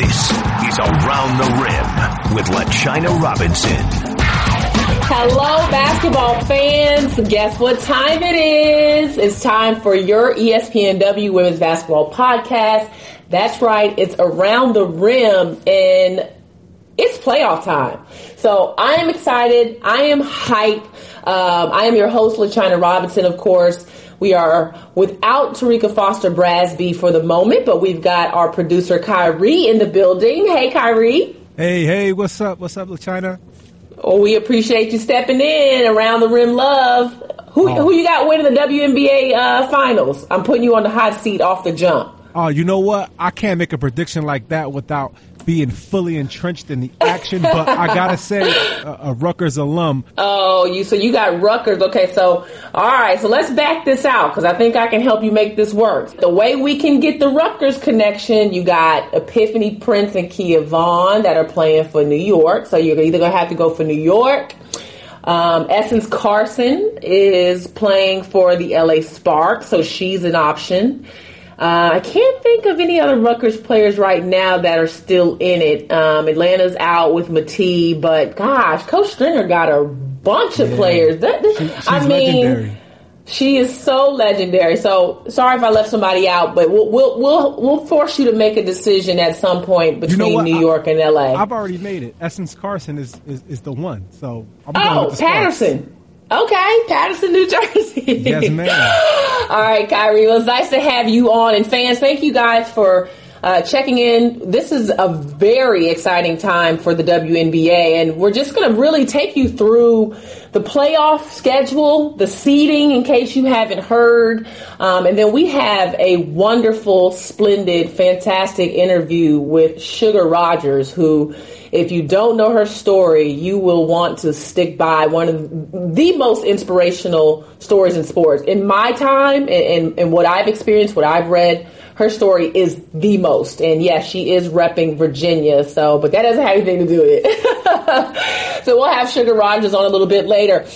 This is Around the Rim with LaChina Robinson. Hello, basketball fans. Guess what time it is? It's time for your ESPNW Women's Basketball Podcast. That's right, it's Around the Rim and it's playoff time. So I am excited. I am hype. Um, I am your host, LaChina Robinson, of course. We are without Terrika Foster Brasby for the moment, but we've got our producer Kyrie in the building. Hey, Kyrie. Hey, hey, what's up? What's up, LaChina? Oh, we appreciate you stepping in around the rim, love. Who Oh. who you got winning the WNBA uh, finals? I'm putting you on the hot seat off the jump. Oh, you know what? I can't make a prediction like that without being fully entrenched in the action. but I gotta say, a, a Rutgers alum. Oh, you so you got Rutgers. Okay, so all right, so let's back this out because I think I can help you make this work. The way we can get the Rutgers connection, you got Epiphany Prince and Kia Vaughn that are playing for New York. So you're either gonna have to go for New York. Um, Essence Carson is playing for the LA Sparks, so she's an option. Uh, I can't think of any other Rutgers players right now that are still in it. Um, Atlanta's out with Matee, but gosh, Coach Stringer got a bunch of players. That, that- She- I mean, legendary. she is so legendary. So sorry if I left somebody out, but we'll we'll we'll, we'll force you to make a decision at some point between You know? New I- York and LA. I've already made it. Essence Carson is, is, is the one. So I'm going oh, with the Sparks. Paterson. Okay, Paterson, New Jersey. Yes, ma'am. All right, Kyrie. Well, it's nice to have you on. And fans, thank you guys for uh, checking in. This is a very exciting time for the WNBA, and we're just going to really take you through the playoff schedule, the seeding, in case you haven't heard. Um, and then we have a wonderful, splendid, fantastic interview with Sugar Rodgers, who if you don't know her story, you will want to stick by one of the most inspirational stories in sports. In my time and, and, and what I've experienced, what I've read, her story is the most. And yes, she is repping Virginia. So, but that doesn't have anything to do with it. so we'll have Sugar Rodgers on a little bit later.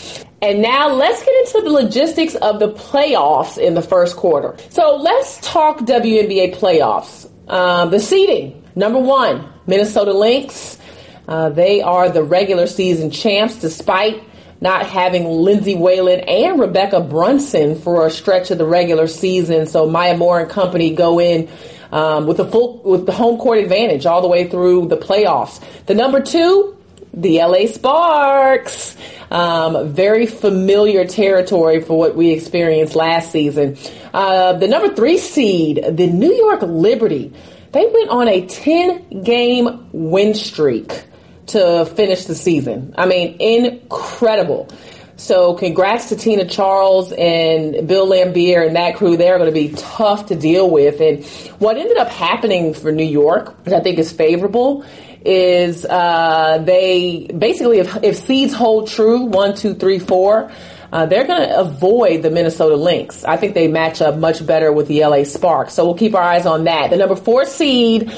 And now let's get into the logistics of the playoffs in the first quarter. So let's talk WNBA playoffs. Um, the seeding. Number one, Minnesota Lynx. Uh, they are the regular season champs despite not having Lindsay Whalen and Rebekkah Brunson for a stretch of the regular season. So Maya Moore and company go in um, with the full with the home court advantage all the way through the playoffs. The number two, the LA Sparks. Um, very familiar territory for what we experienced last season. Uh, the number three seed, the New York Liberty. They went on a 10 game win streak to finish the season. I mean, incredible. So congrats to Tina Charles and Bill Laimbeer and that crew. They're going to be tough to deal with. And what ended up happening for New York, which I think is favorable, is uh, they basically, if, if seeds hold true, one, two, three, four, uh, they're going to avoid the Minnesota Lynx. I think they match up much better with the LA Sparks. So we'll keep our eyes on that. The number four seed,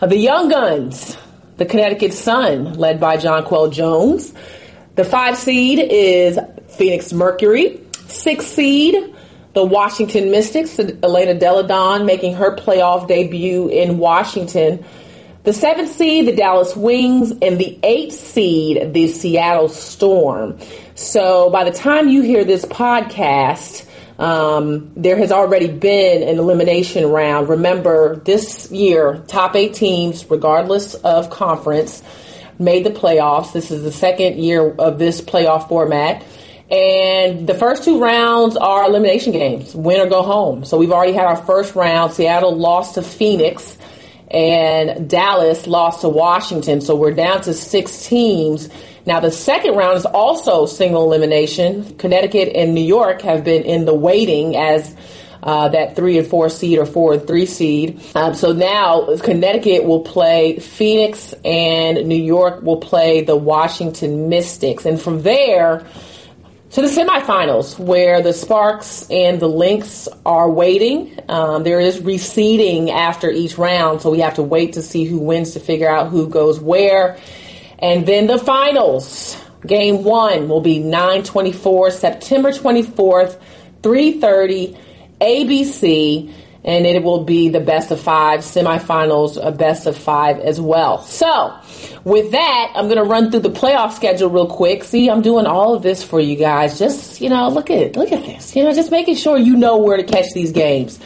the Young Guns, the Connecticut Sun, led by Jonquel Jones. The five seed is Phoenix Mercury. Six seed, the Washington Mystics, Elena Delle Donne making her playoff debut in Washington. The seventh seed, the Dallas Wings, and the eighth seed, the Seattle Storm. So by the time you hear this podcast, um, there has already been an elimination round. Remember, this year, top eight teams, regardless of conference, made the playoffs. This is the second year of this playoff format. And the first two rounds are elimination games, win or go home. So we've already had our first round. Seattle lost to Phoenix and Dallas lost to Washington. So we're down to six teams. Now the second round is also single elimination. Connecticut and New York have been in the waiting as uh, that three and four seed or four and three seed. Um, so now Connecticut will play Phoenix and New York will play the Washington Mystics. And from there, to the semifinals, where the Sparks and the Lynx are waiting. Um, there is reseeding after each round, so we have to wait to see who wins to figure out who goes where. And then the finals. Game one will be 924, September 24th, 330, ABC. and it will be the best of five semifinals, a best of five as well. So, with that, I'm going to run through the playoff schedule real quick. See, I'm doing all of this for you guys. Just you know, look at look at this. You know, just making sure you know where to catch these games.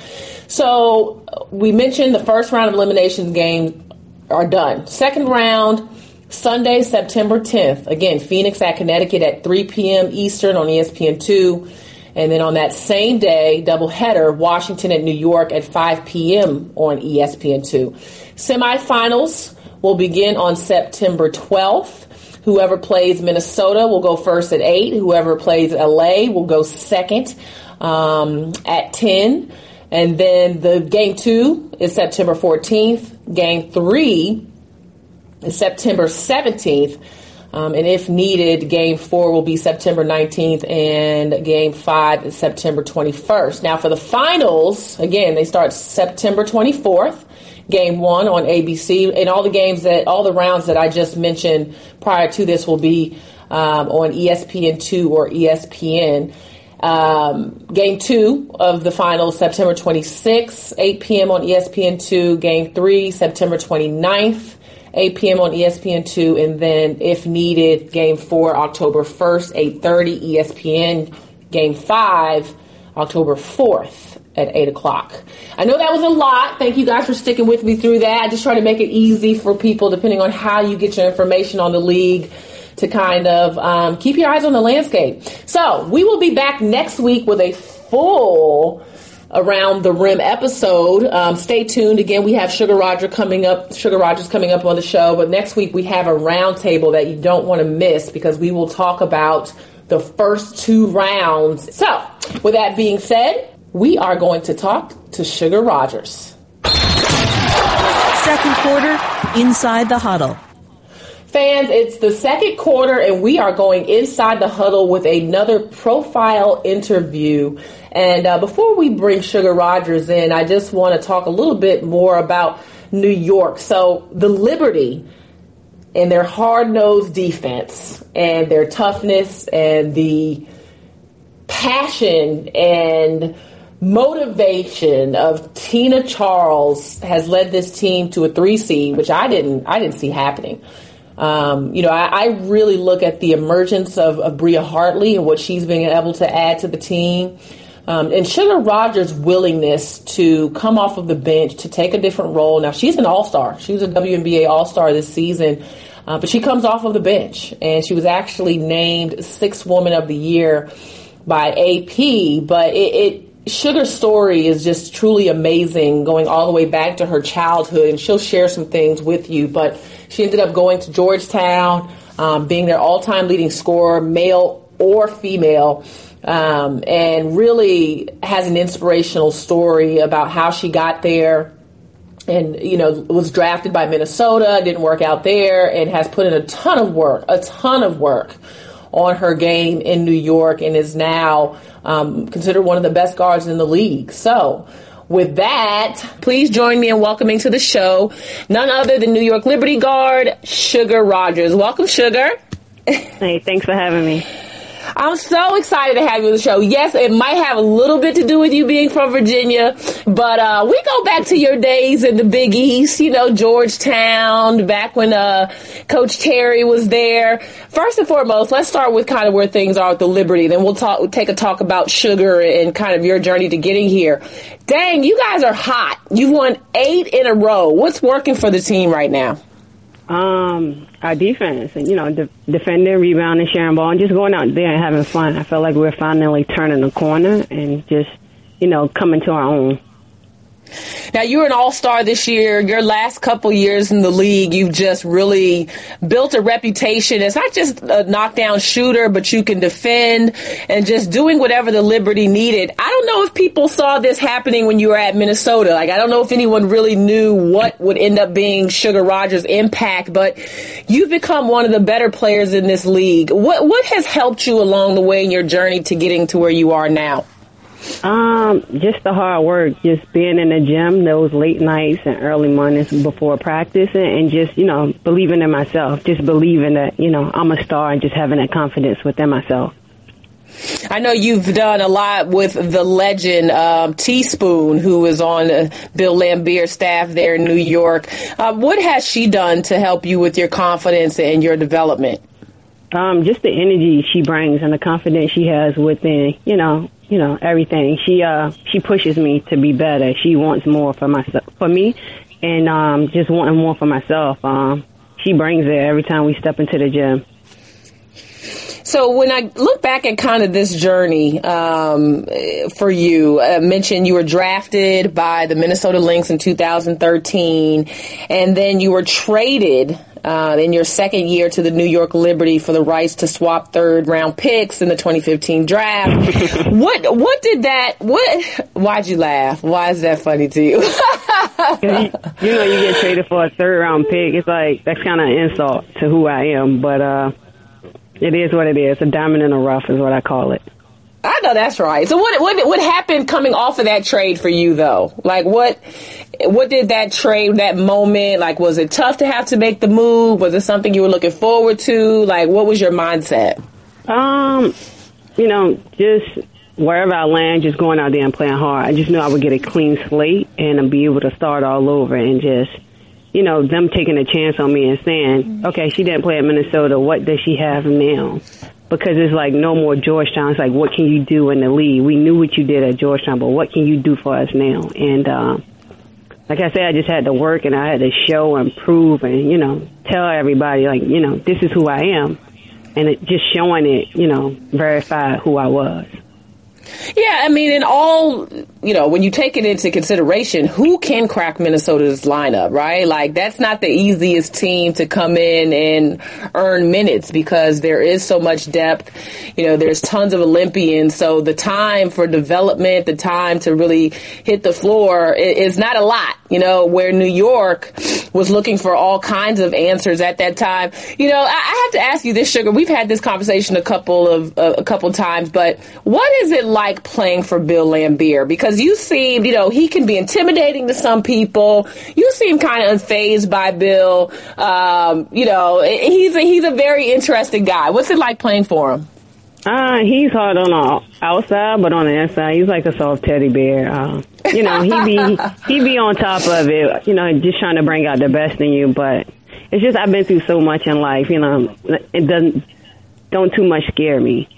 So, we mentioned the first round of elimination games are done. Second round. Sunday, September 10th. Again, Phoenix at Connecticut at 3 p.m. Eastern on ESPN2. And then on that same day, doubleheader, Washington at New York at 5 p.m. on ESPN2. Semifinals will begin on September 12th. Whoever plays Minnesota will go first at 8. Whoever plays LA will go second um, at 10. And then the game two is September 14th. Game three September 17th. Um, and if needed, game four will be September 19th and game five is September 21st. Now for the finals, again, they start September 24th, game one on ABC and all the games that, all the rounds that I just mentioned prior to this will be um, on ESPN2 or ESPN. Um, game two of the finals, September 26th, 8 p.m. on ESPN2. Game three, September 29th. 8 p.m. on ESPN2, and then if needed, Game 4, October 1st, 8.30, ESPN. Game 5, October 4th at 8 o'clock. I know that was a lot. Thank you guys for sticking with me through that. I just try to make it easy for people, depending on how you get your information on the league, to kind of um, keep your eyes on the landscape. So we will be back next week with a full around the rim episode. Um, stay tuned. Again, we have Sugar Roger coming up. Sugar Rodgers coming up on the show. But next week we have a roundtable that you don't want to miss because we will talk about the first two rounds. So, with that being said, we are going to talk to Sugar Rodgers. Second quarter, inside the huddle. Fans, it's the second quarter, and we are going inside the huddle with another profile interview. And uh, before we bring Sugar Rodgers in, I just want to talk a little bit more about New York. So, the Liberty and their hard nosed defense and their toughness and the passion and motivation of Tina Charles has led this team to a three seed, which I didn't I didn't see happening. Um, you know, I, I, really look at the emergence of, of Bria Hartley and what she's been able to add to the team. Um, and Sugar Rodgers' willingness to come off of the bench to take a different role. Now, she's an all star. She was a WNBA all star this season, uh, but she comes off of the bench. And she was actually named Sixth Woman of the Year by AP. But it, it Sugar's story is just truly amazing, going all the way back to her childhood, and she'll share some things with you. But she ended up going to Georgetown, um, being their all-time leading scorer, male or female, um, and really has an inspirational story about how she got there. And you know, was drafted by Minnesota, didn't work out there, and has put in a ton of work, a ton of work on her game in New York, and is now um, considered one of the best guards in the league. So, with that, please join me in welcoming to the show none other than New York Liberty Guard, Sugar Rodgers. Welcome, Sugar. Hey, thanks for having me. I'm so excited to have you on the show. Yes, it might have a little bit to do with you being from Virginia, but uh, we go back to your days in the Big East, you know, Georgetown, back when uh, Coach Terri was there. First and foremost, let's start with kind of where things are at the Liberty. Then we'll talk, we'll take a talk about sugar and kind of your journey to getting here. Dang, you guys are hot. You've won eight in a row. What's working for the team right now? Um, our defense, and you know, de- defending, rebounding, sharing ball, and just going out there and having fun. I felt like we're finally turning the corner and just, you know, coming to our own. Now you're an all-star this year. Your last couple years in the league, you've just really built a reputation. It's not just a knockdown shooter, but you can defend and just doing whatever the Liberty needed. I don't know if people saw this happening when you were at Minnesota. Like I don't know if anyone really knew what would end up being Sugar Rodgers' impact, but you've become one of the better players in this league. What what has helped you along the way in your journey to getting to where you are now? Um, just the hard work, just being in the gym those late nights and early mornings before practice, and, and just you know believing in myself, just believing that you know I'm a star and just having that confidence within myself. I know you've done a lot with the legend um, Teaspoon, who is on uh, Bill Laimbeer's staff there in New York. Uh, what has she done to help you with your confidence and your development? Um, just the energy she brings and the confidence she has within, you know, you know everything. She uh she pushes me to be better. She wants more for myself, for me, and um just wanting more for myself. Um, she brings it every time we step into the gym. So when I look back at kind of this journey um, for you, I mentioned you were drafted by the Minnesota Lynx in 2013, and then you were traded uh, in your second year to the New York Liberty for the rights to swap third round picks in the 2015 draft. what what did that? What? Why'd you laugh? Why is that funny to you? you, you know, you get traded for a third round pick. It's like that's kind of an insult to who I am, but. uh it is what it is. A diamond in the rough is what I call it. I know that's right. So what what what happened coming off of that trade for you though? Like what what did that trade that moment like was it tough to have to make the move? Was it something you were looking forward to? Like what was your mindset? Um, you know, just wherever I land, just going out there and playing hard. I just knew I would get a clean slate and I'd be able to start all over and just you know, them taking a chance on me and saying, okay, she didn't play at Minnesota. What does she have now? Because it's like no more Georgetown. It's like, what can you do in the league? We knew what you did at Georgetown, but what can you do for us now? And, uh, like I said, I just had to work and I had to show and prove and, you know, tell everybody, like, you know, this is who I am. And it just showing it, you know, verified who I was. Yeah, I mean, in all, you know, when you take it into consideration, who can crack Minnesota's lineup, right? Like, that's not the easiest team to come in and earn minutes because there is so much depth. You know, there's tons of Olympians. So the time for development, the time to really hit the floor is not a lot, you know, where New York was looking for all kinds of answers at that time. You know, I, have to ask you this, Sugar. We've had this conversation a couple of, uh, a couple times, but what is it like? playing for Bill Laimbeer? Because you seem, you know, he can be intimidating to some people. You seem kind of unfazed by Bill. Um, you know, he's a, he's a very interesting guy. What's it like playing for him? Uh, he's hard on the outside, but on the inside, he's like a soft teddy bear. Uh, you know, he be he be on top of it. You know, just trying to bring out the best in you. But it's just I've been through so much in life. You know, it doesn't don't too much scare me.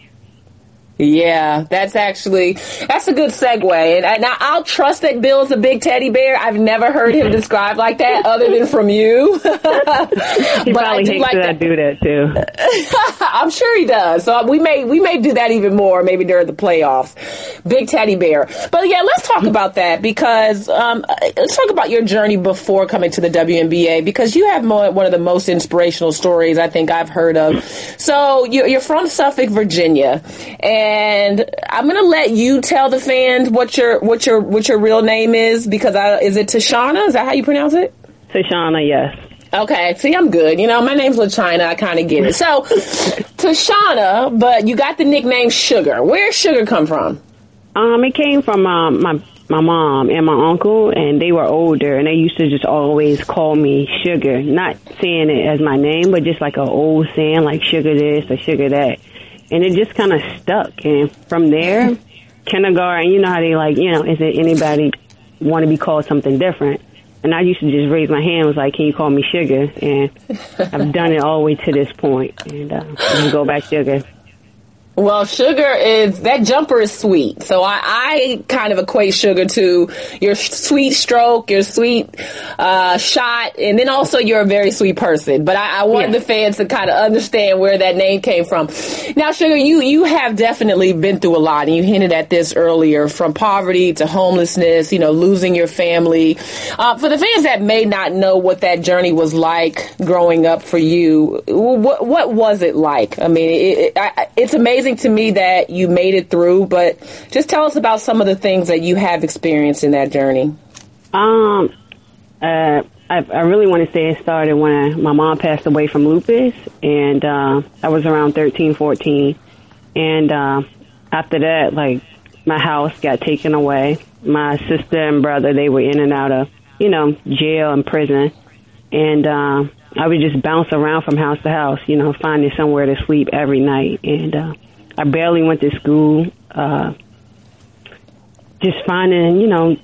Yeah, that's actually that's a good segue, and, and I'll trust that Bill's a big teddy bear. I've never heard him described like that, other than from you. he but probably hates like that I do that too. I'm sure he does. So we may we may do that even more, maybe during the playoffs. Big teddy bear. But yeah, let's talk about that because um, let's talk about your journey before coming to the WNBA because you have more, one of the most inspirational stories I think I've heard of. So you're from Suffolk, Virginia, and and I'm gonna let you tell the fans what your what your what your real name is because I, is it Tashana? Is that how you pronounce it? Tashana, yes. Okay, see, I'm good. You know, my name's LaChina. I kind of get it. So, Tashana, but you got the nickname Sugar. Where Sugar come from? Um, it came from um, my my mom and my uncle, and they were older, and they used to just always call me Sugar. Not saying it as my name, but just like an old saying, like Sugar this or Sugar that and it just kind of stuck. And from there, kindergarten, you know how they like, you know, is it anybody want to be called something different? And I used to just raise my hand, was like, "Can you call me Sugar?" And I've done it all the way to this point, and uh, go back Sugar. Well, sugar is that jumper is sweet, so I, I kind of equate sugar to your sweet stroke, your sweet uh, shot, and then also you're a very sweet person. But I, I want yeah. the fans to kind of understand where that name came from. Now, sugar, you you have definitely been through a lot, and you hinted at this earlier, from poverty to homelessness, you know, losing your family. Uh, for the fans that may not know what that journey was like growing up for you, what what was it like? I mean, it, it, I, it's amazing amazing to me that you made it through, but just tell us about some of the things that you have experienced in that journey. Um, uh, I, I really want to say it started when my mom passed away from lupus, and uh, I was around 13, 14. And uh, after that, like, my house got taken away. My sister and brother, they were in and out of, you know, jail and prison. And uh, I would just bounce around from house to house, you know, finding somewhere to sleep every night. And uh, I barely went to school. Uh, just finding, you know,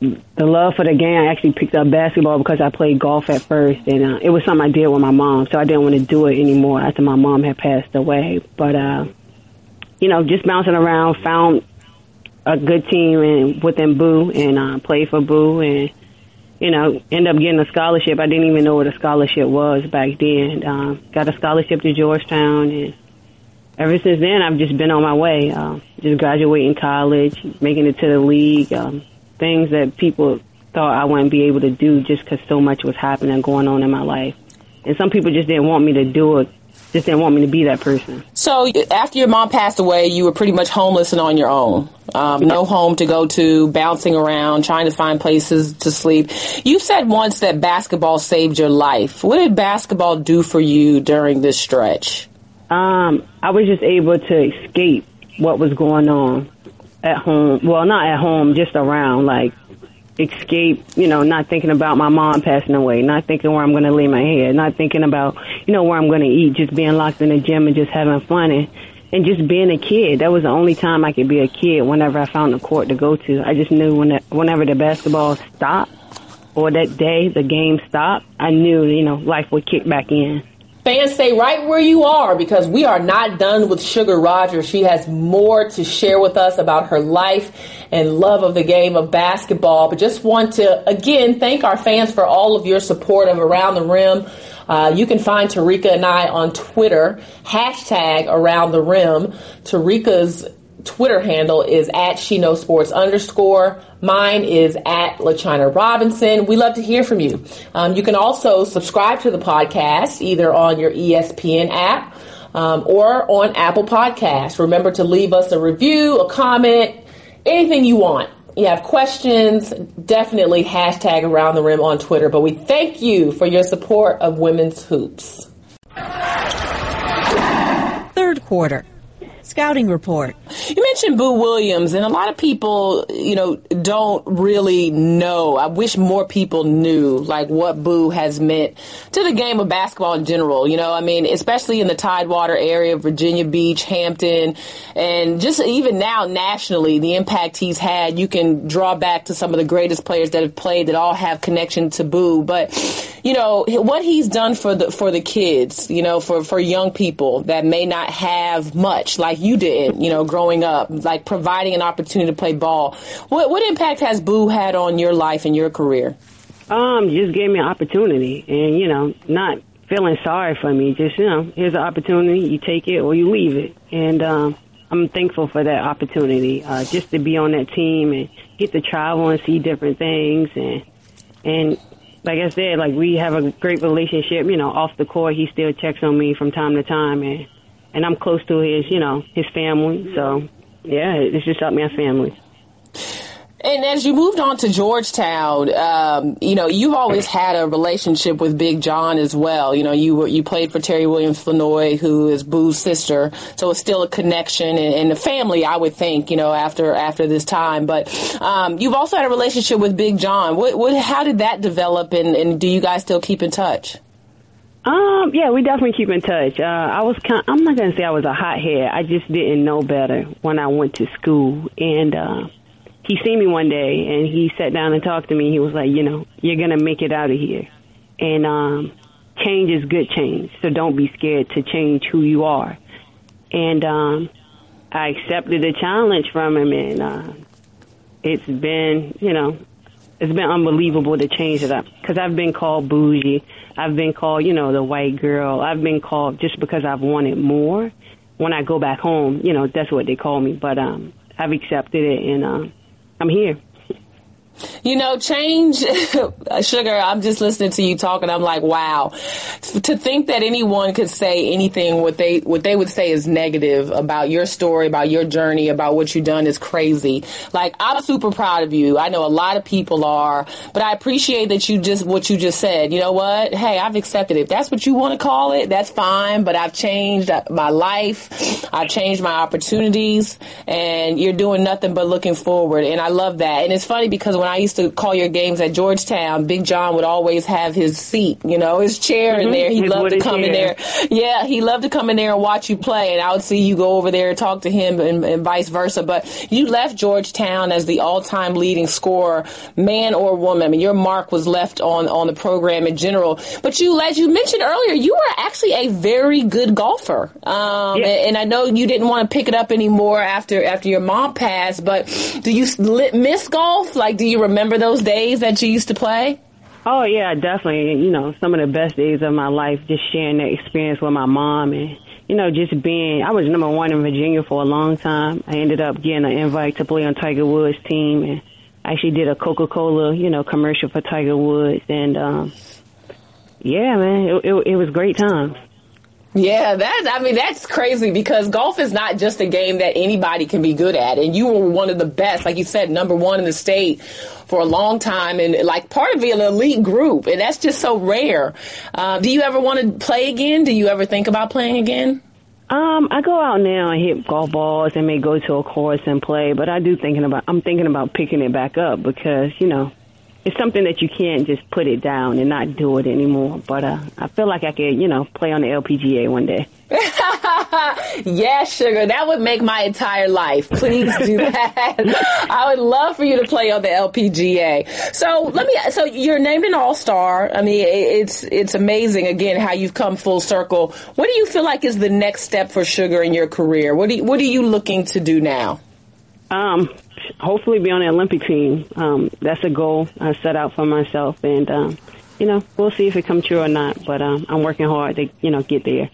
the love for the game. I actually picked up basketball because I played golf at first, and uh, it was something I did with my mom. So I didn't want to do it anymore after my mom had passed away. But uh, you know, just bouncing around, found a good team and within Boo, and uh, played for Boo, and you know, end up getting a scholarship. I didn't even know what a scholarship was back then. Uh, got a scholarship to Georgetown, and ever since then, I've just been on my way. Uh, just graduating college, making it to the league. Um, things that people thought I wouldn't be able to do just because so much was happening going on in my life. And some people just didn't want me to do it just didn't want me to be that person. So after your mom passed away, you were pretty much homeless and on your own. Um, no home to go to, bouncing around, trying to find places to sleep. You said once that basketball saved your life. What did basketball do for you during this stretch? Um, I was just able to escape what was going on at home. Well, not at home, just around. Like escape, you know, not thinking about my mom passing away, not thinking where I'm going to lay my head, not thinking about, you know, where I'm going to eat, just being locked in the gym and just having fun and, and just being a kid. That was the only time I could be a kid whenever I found a court to go to. I just knew when whenever the basketball stopped or that day the game stopped, I knew, you know, life would kick back in. Fans stay right where you are because we are not done with Sugar Rodgers. She has more to share with us about her life and love of the game of basketball. But just want to again thank our fans for all of your support of Around the Rim. Uh, you can find Terrika and I on Twitter, hashtag Around the Rim. Terrika's Twitter handle is at She Knows Sports underscore. Mine is at LaChina Robinson. We love to hear from you. Um, you can also subscribe to the podcast either on your ESPN app um, or on Apple Podcasts. Remember to leave us a review, a comment, anything you want. You have questions, definitely hashtag around the rim on Twitter. But we thank you for your support of women's hoops. Third quarter scouting report. You mentioned Boo Williams, and a lot of people, you know, don't really know. I wish more people knew, like, what Boo has meant to the game of basketball in general. You know, I mean, especially in the Tidewater area, Virginia Beach, Hampton, and just even now nationally, the impact he's had. You can draw back to some of the greatest players that have played that all have connection to Boo, but you know what he's done for the for the kids, you know, for for young people that may not have much, like you did, you know, growing up, like providing an opportunity to play ball. What what impact has Boo had on your life and your career? Um, just gave me an opportunity, and you know, not feeling sorry for me. Just you know, here's an opportunity, you take it or you leave it, and um, I'm thankful for that opportunity, uh, just to be on that team and get to travel and see different things, and and like I said, like we have a great relationship. You know, off the court, he still checks on me from time to time, and and I'm close to his, you know, his family. So yeah, it's just up my family. And as you moved on to Georgetown, um, you know, you've always had a relationship with Big John as well. You know, you were, you played for Terri Williams Flournoy, who is Boo's sister. So it's still a connection and, and a family, I would think, you know, after, after this time. But, um, you've also had a relationship with Big John. What, what, how did that develop and, and do you guys still keep in touch? Um, yeah, we definitely keep in touch. Uh, I was kind I'm not to say I was a hothead. I just didn't know better when I went to school. And, uh, he seen me one day and he sat down and talked to me. He was like, you know, you're to make it out of here. And, um, change is good change. So don't be scared to change who you are. And, um, I accepted the challenge from him and, uh, it's been, you know, it's been unbelievable to change it up because I've been called bougie. I've been called, you know, the white girl. I've been called just because I've wanted more. When I go back home, you know, that's what they call me. But um, I've accepted it, and um, I'm here. You know, change, sugar. I'm just listening to you talking. And I'm like, wow. To think that anyone could say anything what they what they would say is negative about your story, about your journey, about what you've done is crazy. Like, I'm super proud of you. I know a lot of people are, but I appreciate that you just what you just said. You know what? Hey, I've accepted it. If that's what you want to call it, that's fine. But I've changed uh, my life. I've changed my opportunities, and you're doing nothing but looking forward. And I love that. And it's funny because when I used to call your games at Georgetown, Big John would always have his seat, you know, his chair mm-hmm. in there. He loved to come chair. in there. Yeah, he loved to come in there and watch you play. And I would see you go over there and talk to him and, and vice versa. But you left Georgetown as the all-time leading scorer, man or woman. I mean, your mark was left on, on the program in general. But you, as you mentioned earlier, you were actually a very good golfer. Um, and, and I know you didn't want to pick it up anymore after, after your mom passed, but do you miss golf? Like, do you remember those days that you used to play? Oh yeah, definitely. You know, some of the best days of my life, just sharing that experience with my mom and you know, just being, I was number one in Virginia for a long time. I ended up getting an invite to play on Tiger Woods' team and actually did a Coca-Cola, you know, commercial for Tiger Woods. And, um, yeah, man, it, it, it was great times. Yeah, that I mean that's crazy because golf is not just a game that anybody can be good at, and you were one of the best, like you said, number one in the state for a long time, and like part of an elite group, and that's just so rare. Uh, do you ever want to play again? Do you ever think about playing again? Um, I go out now and hit golf balls and may go to a course and play, but I do thinking about I'm thinking about picking it back up because you know it's something that you can't just put it down and not do it anymore. But uh, I feel like I could, you know, play on the LPGA one day. yeah, sugar, that would make my entire life. Please do that. I would love for you to play on the LPGA. So let me. So you're named an All Star. I mean, it's it's amazing again how you've come full circle. What do you feel like is the next step for Sugar in your career? What do you, what are you looking to do now? Um, hopefully be on the Olympic team. Um, that's a goal I set out for myself, and um, you know, we'll see if it comes true or not. But um, I'm working hard to you know get there.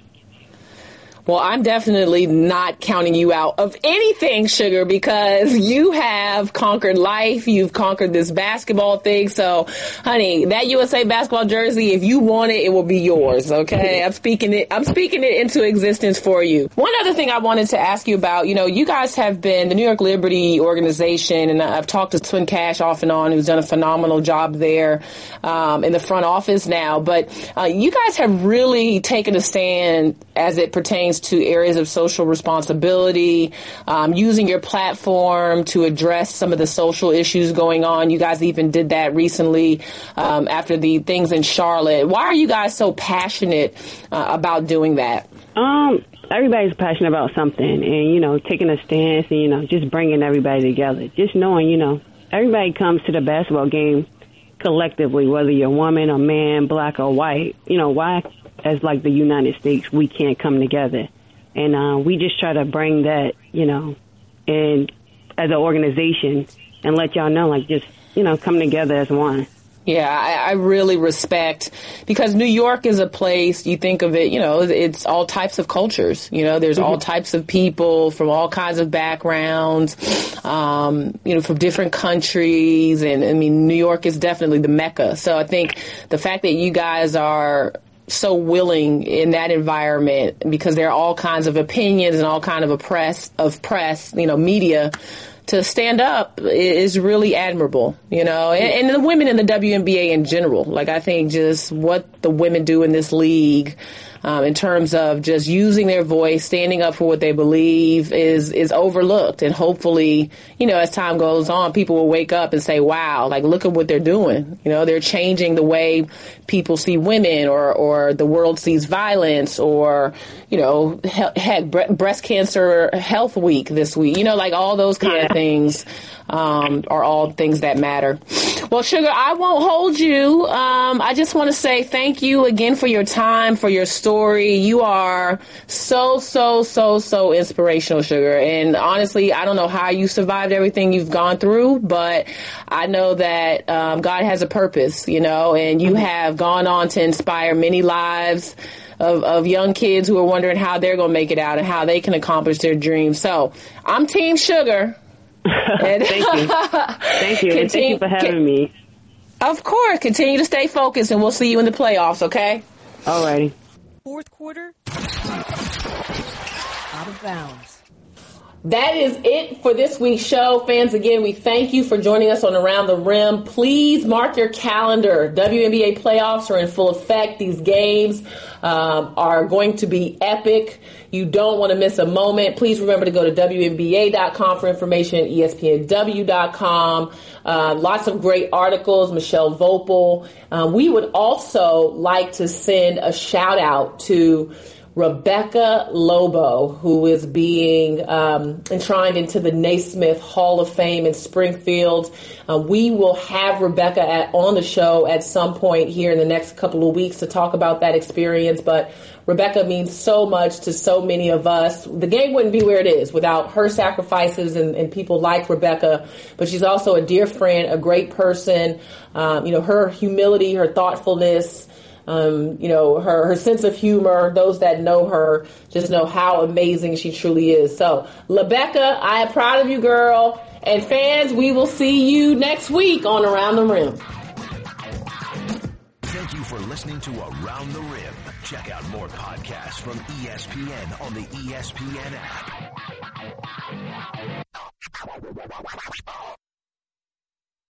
Well, I'm definitely not counting you out of anything, Sugar, because you have conquered life. You've conquered this basketball thing. So, honey, that USA basketball jersey, if you want it, it will be yours. Okay. I'm speaking it, I'm speaking it into existence for you. One other thing I wanted to ask you about, you know, you guys have been the New York Liberty organization, and I've talked to Swin Cash off and on, who's done a phenomenal job there, um, in the front office now. But, uh, you guys have really taken a stand as it pertains to areas of social responsibility, um, using your platform to address some of the social issues going on. You guys even did that recently um, after the things in Charlotte. Why are you guys so passionate uh, about doing that? Um, everybody's passionate about something, and you know, taking a stance, and you know, just bringing everybody together. Just knowing, you know, everybody comes to the basketball game collectively, whether you're a woman or man, black or white. You know, why as like the United States, we can't come together. And uh, we just try to bring that, you know, and as an organization and let y'all know, like, just, you know, come together as one. Yeah, I, I, really respect because New York is a place you think of it, you know, it's all types of cultures. You know, there's mm-hmm. all types of people from all kinds of backgrounds, um, you know, from different countries. And I mean, New York is definitely the mecca. So I think the fact that you guys are so willing in that environment because there are all kinds of opinions and all kind of a press of press, you know, media to stand up is really admirable, you know, and, and the women in the WNBA in general. Like I think just what the women do in this league um, in terms of just using their voice, standing up for what they believe is is overlooked. And hopefully, you know, as time goes on, people will wake up and say, "Wow, like look at what they're doing." You know, they're changing the way people see women, or or the world sees violence, or you know, heck, breast cancer health week this week. You know, like all those kind yeah. of things um, are all things that matter. Well, Sugar, I won't hold you. Um, I just want to say thank you again for your time, for your story. You are so, so, so, so inspirational, Sugar. And honestly, I don't know how you survived everything you've gone through, but I know that um, God has a purpose, you know, and you have gone on to inspire many lives. Of, of young kids who are wondering how they're going to make it out and how they can accomplish their dreams. So I'm Team Sugar. thank you. Thank you. Continue, and thank you for having can, me. Of course. Continue to stay focused and we'll see you in the playoffs, okay? Alrighty. Fourth quarter. Out of bounds. That is it for this week's show. Fans, again, we thank you for joining us on Around the Rim. Please mark your calendar. WNBA playoffs are in full effect. These games um, are going to be epic. You don't want to miss a moment. Please remember to go to WNBA.com for information, ESPNW.com. Uh, lots of great articles, Michelle Voepel. Um, we would also like to send a shout out to Rebecca Lobo, who is being um, enshrined into the Naismith Hall of Fame in Springfield. Uh, we will have Rebecca at, on the show at some point here in the next couple of weeks to talk about that experience. But Rebecca means so much to so many of us. The game wouldn't be where it is without her sacrifices and, and people like Rebecca. But she's also a dear friend, a great person. Um, you know, her humility, her thoughtfulness. Um, you know, her, her sense of humor, those that know her just know how amazing she truly is. So, Rebecca, I am proud of you, girl. And fans, we will see you next week on Around the Rim. Thank you for listening to Around the Rim. Check out more podcasts from ESPN on the ESPN app.